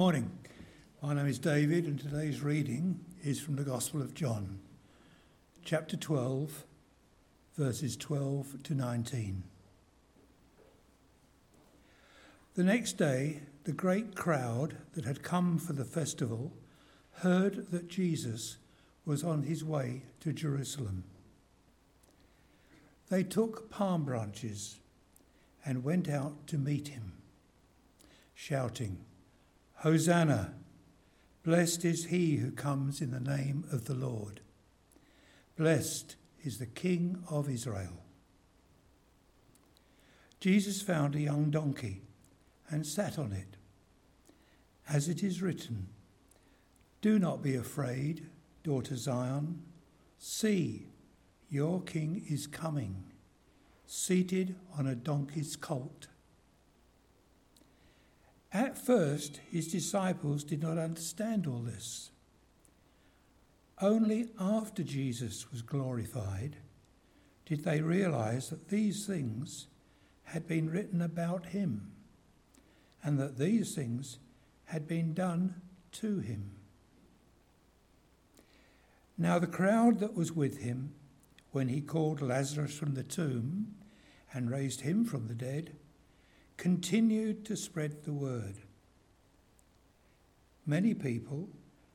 Morning. My name is David, and today's reading is from the Gospel of John, chapter 12, verses 12 to 19. The next day, the great crowd that had come for the festival heard that Jesus was on his way to Jerusalem. They took palm branches and went out to meet him, shouting, Hosanna! Blessed is he who comes in the name of the Lord. Blessed is the King of Israel. Jesus found a young donkey and sat on it. As it is written, Do not be afraid, daughter Zion. See, your king is coming, seated on a donkey's colt. At first, his disciples did not understand all this. Only after Jesus was glorified did they realize that these things had been written about him and that these things had been done to him. Now, the crowd that was with him when he called Lazarus from the tomb and raised him from the dead continued to spread the word. Many people,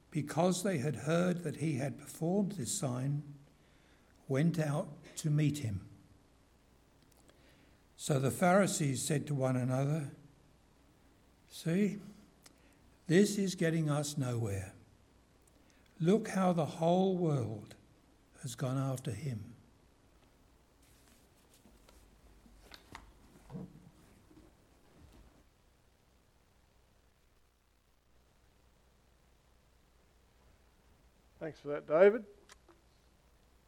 because they had heard that he had performed this sign, went out to meet him. So the Pharisees said to one another, See, this is getting us nowhere. Look how the whole world has gone after him. Thanks for that, David.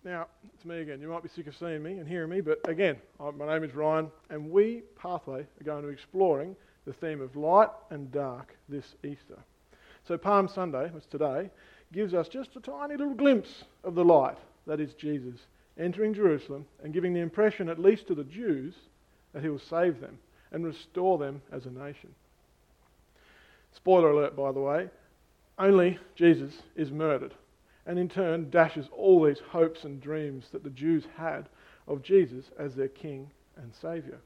Now, it's me again. You might be sick of seeing me and hearing me, but again, my name is Ryan, and we, Pathway, are going to be exploring the theme of light and dark this Easter. So, Palm Sunday, which today, gives us just a tiny little glimpse of the light, that is Jesus, entering Jerusalem and giving the impression, at least to the Jews, that he will save them and restore them as a nation. Spoiler alert, by the way, only Jesus is murdered and in turn dashes all these hopes and dreams that the Jews had of Jesus as their King and Saviour.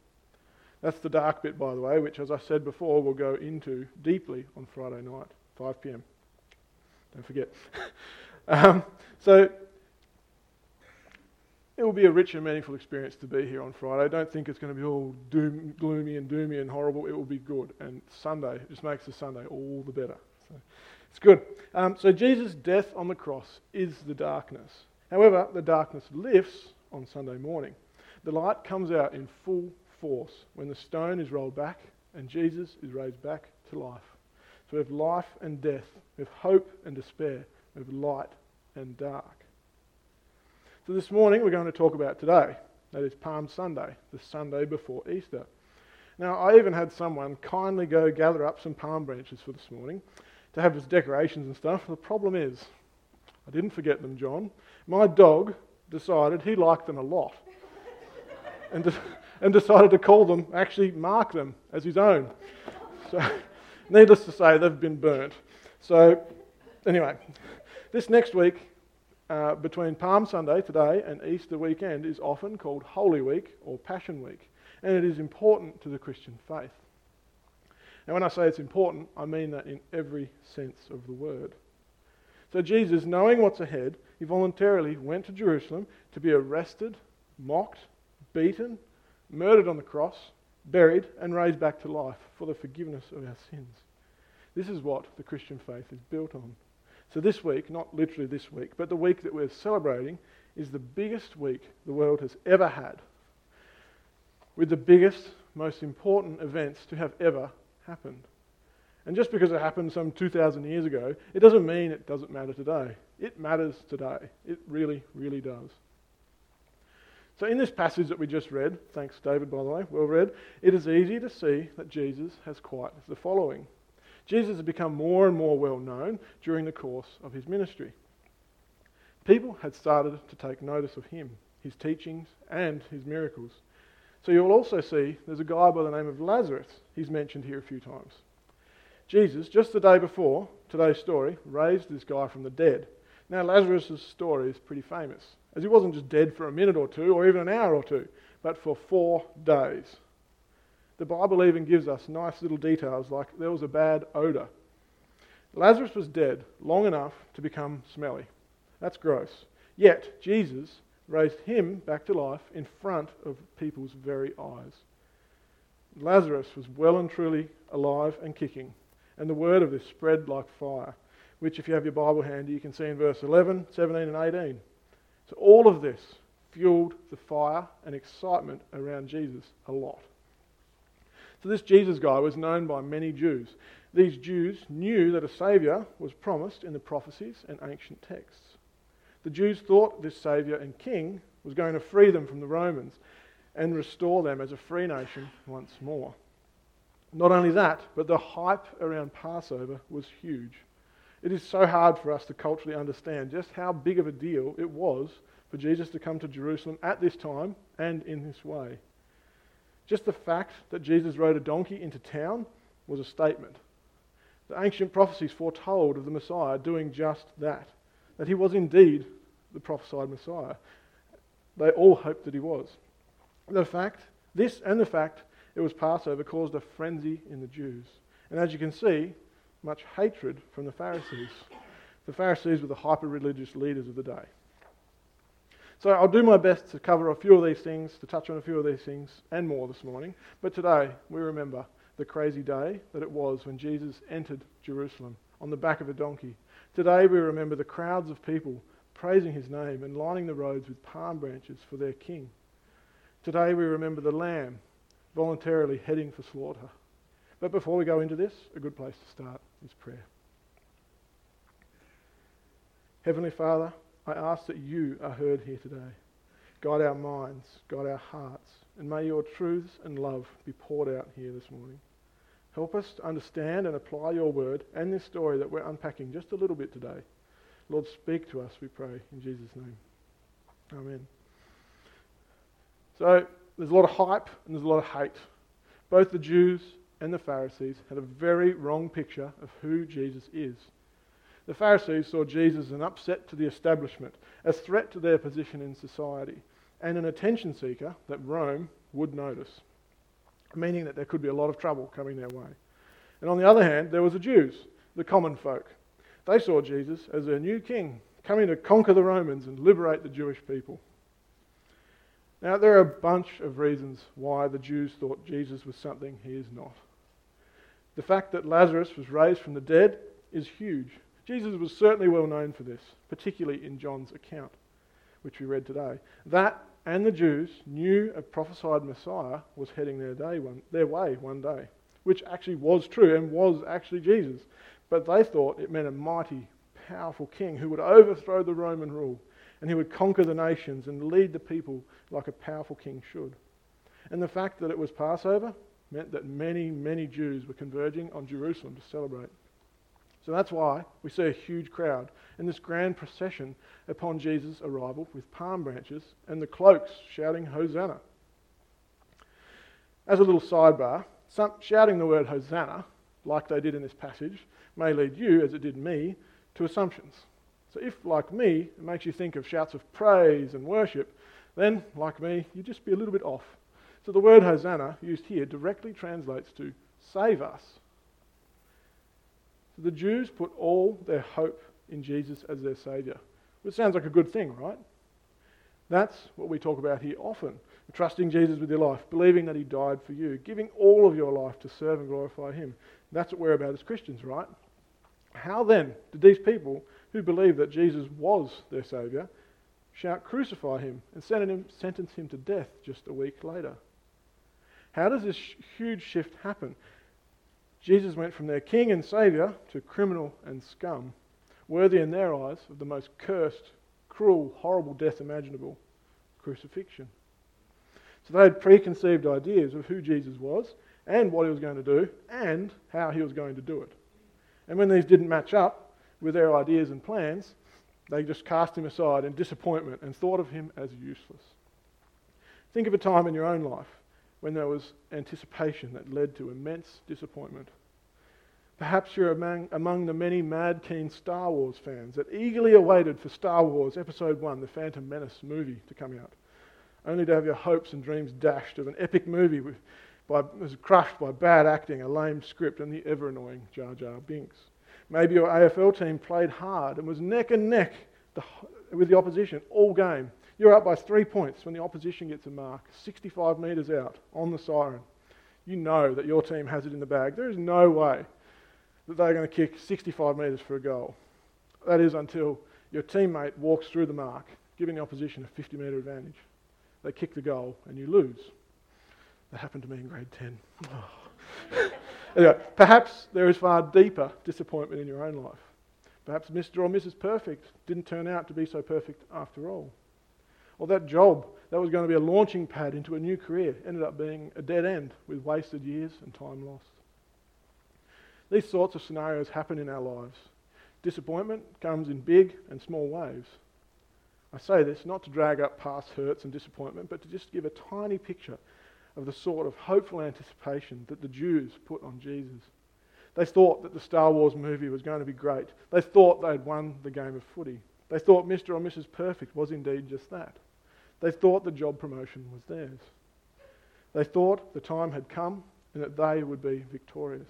That's the dark bit, by the way, which, as I said before, we'll go into deeply on Friday night, 5 pm. Don't forget. um, so, it will be a rich and meaningful experience to be here on Friday. I don't think it's going to be all doom, gloomy and doomy and horrible. It will be good. And Sunday just makes the Sunday all the better. So, it's good. Um, so Jesus' death on the cross is the darkness. However, the darkness lifts on Sunday morning. The light comes out in full force when the stone is rolled back and Jesus is raised back to life. So we have life and death, we have hope and despair, we have light and dark. So this morning we're going to talk about today. That is Palm Sunday, the Sunday before Easter. Now, I even had someone kindly go gather up some palm branches for this morning to have his decorations and stuff. The problem is, I didn't forget them, John. My dog decided he liked them a lot and, de- and decided to call them, actually mark them as his own. So, needless to say, they've been burnt. So, anyway, this next week, uh, between Palm Sunday today and Easter weekend, is often called Holy Week or Passion Week, and it is important to the Christian faith. And when I say it's important, I mean that in every sense of the word. So Jesus, knowing what's ahead, he voluntarily went to Jerusalem to be arrested, mocked, beaten, murdered on the cross, buried, and raised back to life for the forgiveness of our sins. This is what the Christian faith is built on. So this week, not literally this week, but the week that we're celebrating, is the biggest week the world has ever had, with the biggest, most important events to have ever happened. And just because it happened some 2,000 years ago, it doesn't mean it doesn't matter today. It matters today. It really, really does. So, in this passage that we just read, thanks, David, by the way, well read, it is easy to see that Jesus has quite the following. Jesus has become more and more well known during the course of his ministry. People had started to take notice of him, his teachings, and his miracles. So you'll also see there's a guy by the name of Lazarus. He's mentioned here a few times. Jesus, just the day before today's story, raised this guy from the dead. Now, Lazarus' story is pretty famous, as he wasn't just dead for a minute or two or even an hour or two, but for four days. The Bible even gives us nice little details like there was a bad odour. Lazarus was dead long enough to become smelly. That's gross. Yet, Jesus raised him back to life in front of people's very eyes. Lazarus was well and truly alive and kicking, and the word of this spread like fire, which, if you have your Bible handy, you can see in verse 11, 17, and 18. So, all of this fueled the fire and excitement around Jesus a lot. So, this Jesus guy was known by many Jews. These Jews knew that a Saviour was promised in the prophecies and ancient texts. The Jews thought this Saviour and King was going to free them from the Romans and restore them as a free nation once more. Not only that, but the hype around Passover was huge. It is so hard for us to culturally understand just how big of a deal it was for Jesus to come to Jerusalem at this time and in this way. Just the fact that Jesus rode a donkey into town was a statement. The ancient prophecies foretold of the Messiah doing just that, that he was indeed the prophesied Messiah. They all hoped that he was. The fact, this and the fact it was Passover caused a frenzy in the Jews. And as you can see, much hatred from the Pharisees. The Pharisees were the hyper religious leaders of the day. So I'll do my best to cover a few of these things, to touch on a few of these things and more this morning. But today we remember the crazy day that it was when Jesus entered Jerusalem on the back of a donkey. Today we remember the crowds of people praising his name and lining the roads with palm branches for their king. Today we remember the lamb voluntarily heading for slaughter. But before we go into this, a good place to start is prayer. Heavenly Father, I ask that you are heard here today. Guide our minds, guide our hearts, and may your truths and love be poured out here this morning. Help us to understand and apply your word and this story that we're unpacking just a little bit today. Lord, speak to us, we pray, in Jesus' name. Amen. So, there's a lot of hype and there's a lot of hate. Both the Jews and the Pharisees had a very wrong picture of who Jesus is. The Pharisees saw Jesus as an upset to the establishment, a threat to their position in society, and an attention seeker that Rome would notice, meaning that there could be a lot of trouble coming their way. And on the other hand, there was the Jews, the common folk. They saw Jesus as their new king, coming to conquer the Romans and liberate the Jewish people. Now, there are a bunch of reasons why the Jews thought Jesus was something he is not. The fact that Lazarus was raised from the dead is huge. Jesus was certainly well known for this, particularly in John's account, which we read today. That and the Jews knew a prophesied Messiah was heading their, day one, their way one day, which actually was true and was actually Jesus. But they thought it meant a mighty, powerful king who would overthrow the Roman rule and he would conquer the nations and lead the people like a powerful king should. And the fact that it was Passover meant that many, many Jews were converging on Jerusalem to celebrate. So that's why we see a huge crowd in this grand procession upon Jesus' arrival with palm branches and the cloaks shouting, Hosanna. As a little sidebar, some, shouting the word Hosanna, like they did in this passage, may lead you, as it did me, to assumptions. So if, like me, it makes you think of shouts of praise and worship, then, like me, you'd just be a little bit off. So the word Hosanna, used here, directly translates to save us. The Jews put all their hope in Jesus as their Saviour, which sounds like a good thing, right? That's what we talk about here often. Trusting Jesus with your life, believing that He died for you, giving all of your life to serve and glorify Him. That's what we're about as Christians, right? How then did these people who believed that Jesus was their Saviour shout, Crucify him, and sentence him to death just a week later. How does this huge shift happen? Jesus went from their king and saviour to criminal and scum, worthy in their eyes of the most cursed, cruel, horrible death imaginable crucifixion. So they had preconceived ideas of who Jesus was and what he was going to do and how he was going to do it. And when these didn't match up with their ideas and plans, they just cast him aside in disappointment and thought of him as useless. Think of a time in your own life when there was anticipation that led to immense disappointment. Perhaps you're among, among the many mad keen Star Wars fans that eagerly awaited for Star Wars Episode 1, the Phantom Menace movie, to come out, only to have your hopes and dreams dashed of an epic movie with, by, was crushed by bad acting, a lame script, and the ever annoying Jar Jar Binks. Maybe your AFL team played hard and was neck and neck the, with the opposition all game. You're up by three points when the opposition gets a mark, 65 metres out on the siren. You know that your team has it in the bag. There is no way that they're going to kick 65 metres for a goal. That is until your teammate walks through the mark, giving the opposition a 50 metre advantage. They kick the goal and you lose. That happened to me in grade 10. anyway, perhaps there is far deeper disappointment in your own life. Perhaps Mr. or Mrs. Perfect didn't turn out to be so perfect after all. Or that job that was going to be a launching pad into a new career ended up being a dead end with wasted years and time lost. These sorts of scenarios happen in our lives. Disappointment comes in big and small waves. I say this not to drag up past hurts and disappointment, but to just give a tiny picture of the sort of hopeful anticipation that the Jews put on Jesus. They thought that the Star Wars movie was going to be great. They thought they'd won the game of footy. They thought Mr. or Mrs. Perfect was indeed just that. They thought the job promotion was theirs. They thought the time had come and that they would be victorious.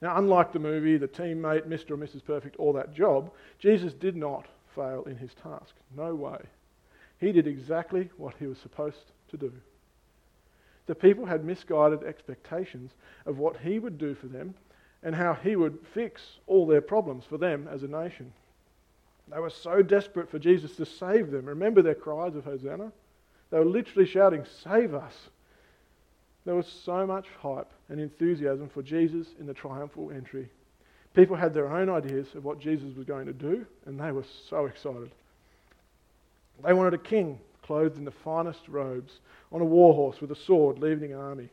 Now, unlike the movie, the teammate, Mr. or Mrs. Perfect, or that job, Jesus did not fail in his task. No way. He did exactly what he was supposed to do. The people had misguided expectations of what he would do for them and how he would fix all their problems for them as a nation. They were so desperate for Jesus to save them. Remember their cries of Hosanna? They were literally shouting, Save us! There was so much hype and enthusiasm for Jesus in the triumphal entry. People had their own ideas of what Jesus was going to do, and they were so excited. They wanted a king clothed in the finest robes, on a war horse with a sword, leading an army.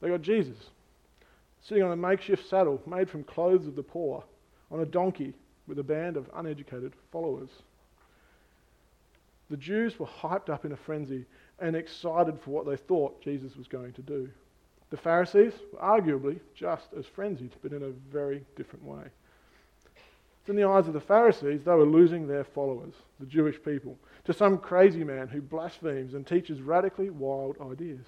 They got Jesus, sitting on a makeshift saddle made from clothes of the poor, on a donkey with a band of uneducated followers. The Jews were hyped up in a frenzy and excited for what they thought Jesus was going to do. The Pharisees were arguably just as frenzied, but in a very different way. In the eyes of the Pharisees, they were losing their followers, the Jewish people, to some crazy man who blasphemes and teaches radically wild ideas.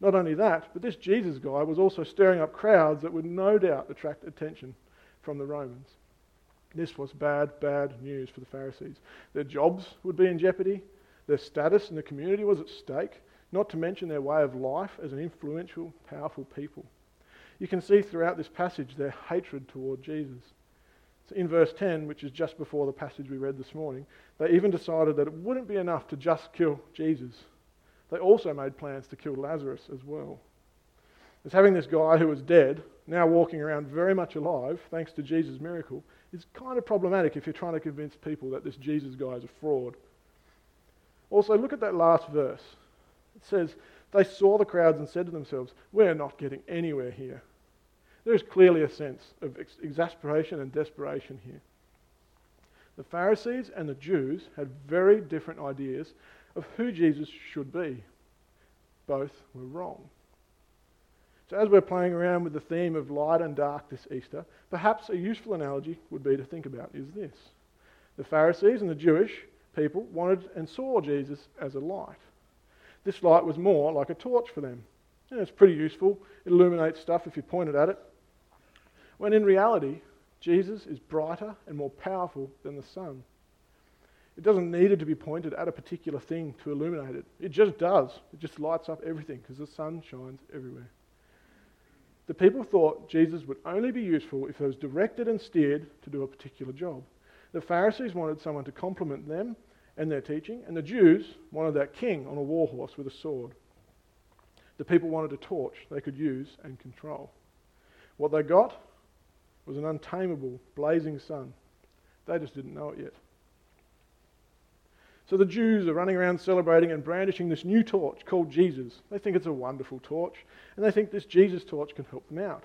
Not only that, but this Jesus guy was also stirring up crowds that would no doubt attract attention from the Romans. This was bad, bad news for the Pharisees. Their jobs would be in jeopardy, their status in the community was at stake, not to mention their way of life as an influential, powerful people. You can see throughout this passage their hatred toward Jesus. So in verse 10, which is just before the passage we read this morning, they even decided that it wouldn't be enough to just kill Jesus. They also made plans to kill Lazarus as well. As having this guy who was dead, now walking around very much alive, thanks to Jesus' miracle, is kind of problematic if you're trying to convince people that this Jesus guy is a fraud. Also, look at that last verse. It says, They saw the crowds and said to themselves, We're not getting anywhere here. There is clearly a sense of ex- exasperation and desperation here. The Pharisees and the Jews had very different ideas of who Jesus should be. Both were wrong. So, as we're playing around with the theme of light and dark this Easter, perhaps a useful analogy would be to think about is this. The Pharisees and the Jewish people wanted and saw Jesus as a light. This light was more like a torch for them. And it's pretty useful. It illuminates stuff if you point it at it. When in reality, Jesus is brighter and more powerful than the sun. It doesn't need it to be pointed at a particular thing to illuminate it. It just does. It just lights up everything because the sun shines everywhere. The people thought Jesus would only be useful if he was directed and steered to do a particular job. The Pharisees wanted someone to complement them and their teaching, and the Jews wanted that king on a war horse with a sword. The people wanted a torch they could use and control. What they got was an untamable, blazing sun. They just didn't know it yet. So the Jews are running around celebrating and brandishing this new torch called Jesus. They think it's a wonderful torch, and they think this Jesus torch can help them out.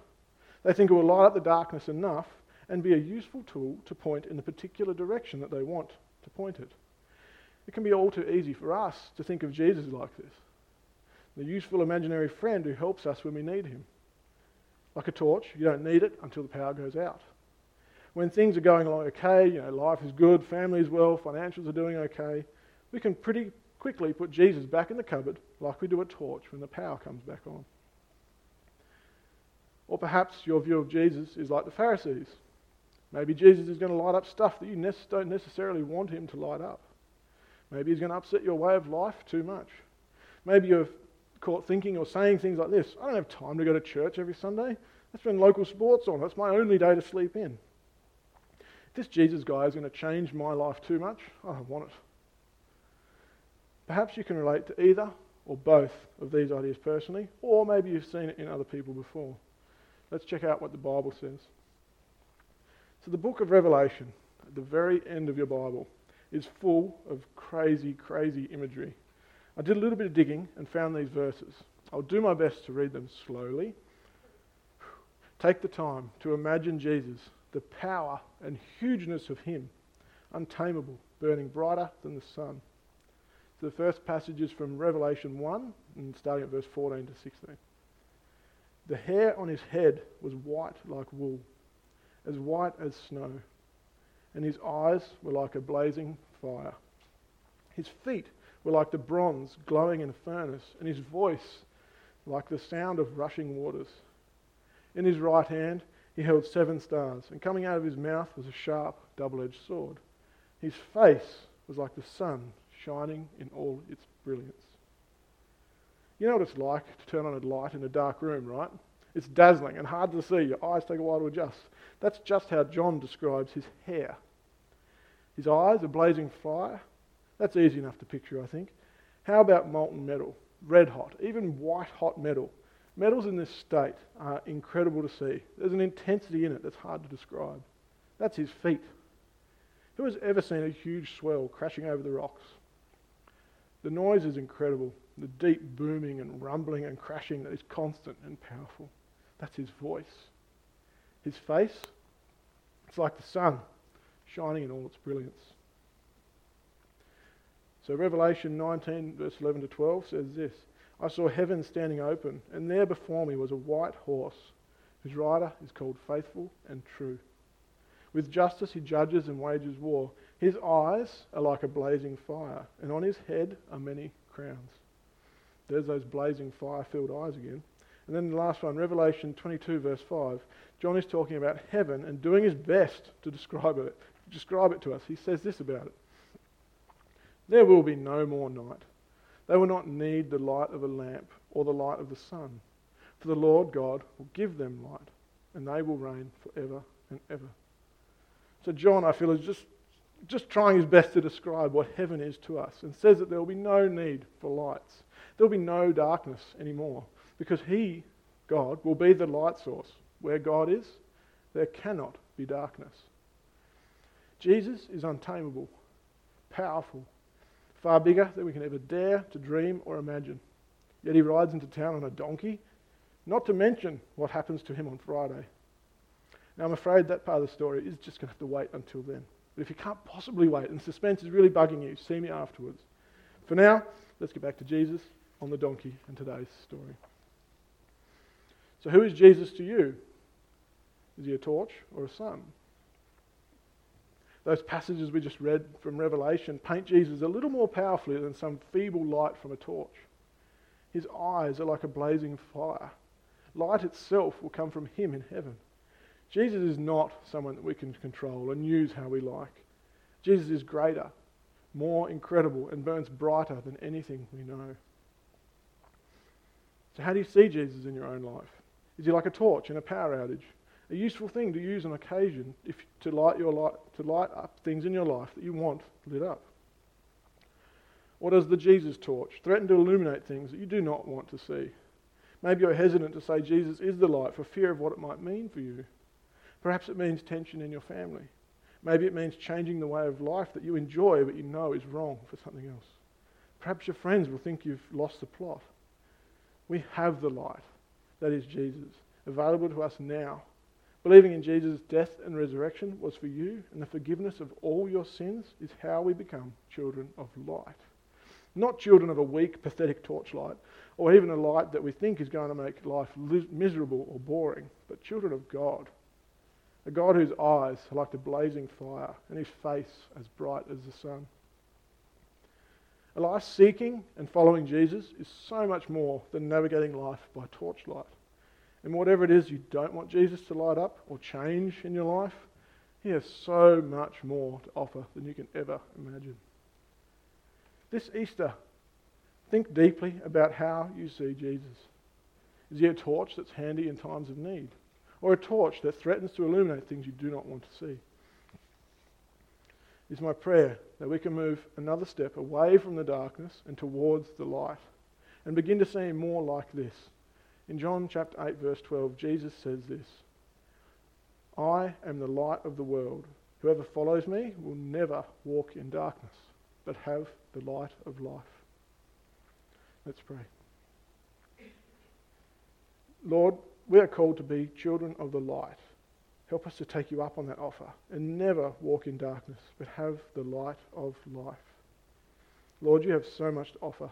They think it will light up the darkness enough and be a useful tool to point in the particular direction that they want to point it. It can be all too easy for us to think of Jesus like this the useful imaginary friend who helps us when we need him. Like a torch, you don't need it until the power goes out. When things are going along okay, you know, life is good, family is well, financials are doing okay, we can pretty quickly put Jesus back in the cupboard like we do a torch when the power comes back on. Or perhaps your view of Jesus is like the Pharisees. Maybe Jesus is going to light up stuff that you don't necessarily want him to light up. Maybe he's going to upset your way of life too much. Maybe you're caught thinking or saying things like this I don't have time to go to church every Sunday. That's when local sports on. That's my only day to sleep in. This Jesus guy is going to change my life too much, I don't want it. Perhaps you can relate to either or both of these ideas personally, or maybe you've seen it in other people before. Let's check out what the Bible says. So, the book of Revelation, at the very end of your Bible, is full of crazy, crazy imagery. I did a little bit of digging and found these verses. I'll do my best to read them slowly. Take the time to imagine Jesus, the power and hugeness of Him, untamable, burning brighter than the sun. The first passage is from Revelation 1, and starting at verse 14 to 16. The hair on his head was white like wool, as white as snow, and his eyes were like a blazing fire. His feet were like the bronze glowing in a furnace, and his voice like the sound of rushing waters. In his right hand he held seven stars, and coming out of his mouth was a sharp, double edged sword. His face was like the sun shining in all its brilliance. You know what it's like to turn on a light in a dark room, right? It's dazzling and hard to see. Your eyes take a while to adjust. That's just how John describes his hair. His eyes are blazing fire. That's easy enough to picture, I think. How about molten metal? Red hot, even white hot metal. Metals in this state are incredible to see. There's an intensity in it that's hard to describe. That's his feet. Who has ever seen a huge swell crashing over the rocks? The noise is incredible. The deep booming and rumbling and crashing that is constant and powerful. That's his voice. His face, it's like the sun shining in all its brilliance. So Revelation 19, verse 11 to 12 says this I saw heaven standing open, and there before me was a white horse, whose rider is called Faithful and True. With justice he judges and wages war. His eyes are like a blazing fire, and on his head are many crowns. There's those blazing fire filled eyes again. And then the last one, Revelation 22, verse 5. John is talking about heaven and doing his best to describe it, describe it to us. He says this about it There will be no more night. They will not need the light of a lamp or the light of the sun, for the Lord God will give them light, and they will reign forever and ever. So, John, I feel, is just just trying his best to describe what heaven is to us and says that there will be no need for lights. There will be no darkness anymore because he, God, will be the light source. Where God is, there cannot be darkness. Jesus is untamable, powerful, far bigger than we can ever dare to dream or imagine. Yet he rides into town on a donkey, not to mention what happens to him on Friday. Now, I'm afraid that part of the story is just going to have to wait until then. But if you can't possibly wait and suspense is really bugging you, see me afterwards. For now, let's get back to Jesus on the donkey and today's story. So, who is Jesus to you? Is he a torch or a sun? Those passages we just read from Revelation paint Jesus a little more powerfully than some feeble light from a torch. His eyes are like a blazing fire. Light itself will come from him in heaven. Jesus is not someone that we can control and use how we like. Jesus is greater, more incredible, and burns brighter than anything we know. So, how do you see Jesus in your own life? Is he like a torch in a power outage? A useful thing to use on occasion if, to, light your light, to light up things in your life that you want lit up? Or does the Jesus torch threaten to illuminate things that you do not want to see? Maybe you're hesitant to say Jesus is the light for fear of what it might mean for you. Perhaps it means tension in your family. Maybe it means changing the way of life that you enjoy but you know is wrong for something else. Perhaps your friends will think you've lost the plot. We have the light, that is Jesus, available to us now. Believing in Jesus' death and resurrection was for you, and the forgiveness of all your sins is how we become children of light. Not children of a weak, pathetic torchlight, or even a light that we think is going to make life miserable or boring, but children of God. A God whose eyes are like the blazing fire and his face as bright as the sun. A life seeking and following Jesus is so much more than navigating life by torchlight. And whatever it is you don't want Jesus to light up or change in your life, he has so much more to offer than you can ever imagine. This Easter, think deeply about how you see Jesus. Is he a torch that's handy in times of need? Or a torch that threatens to illuminate things you do not want to see? It's my prayer that we can move another step away from the darkness and towards the light and begin to see more like this. In John chapter 8, verse 12, Jesus says this I am the light of the world. Whoever follows me will never walk in darkness, but have the light of life. Let's pray. Lord, we are called to be children of the light. Help us to take you up on that offer and never walk in darkness, but have the light of life. Lord, you have so much to offer.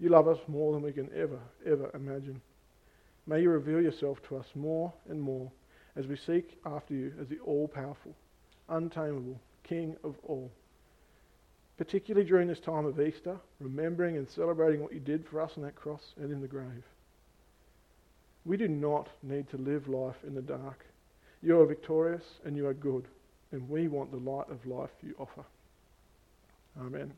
You love us more than we can ever, ever imagine. May you reveal yourself to us more and more as we seek after you as the all powerful, untamable King of all. Particularly during this time of Easter, remembering and celebrating what you did for us on that cross and in the grave. We do not need to live life in the dark. You are victorious and you are good, and we want the light of life you offer. Amen.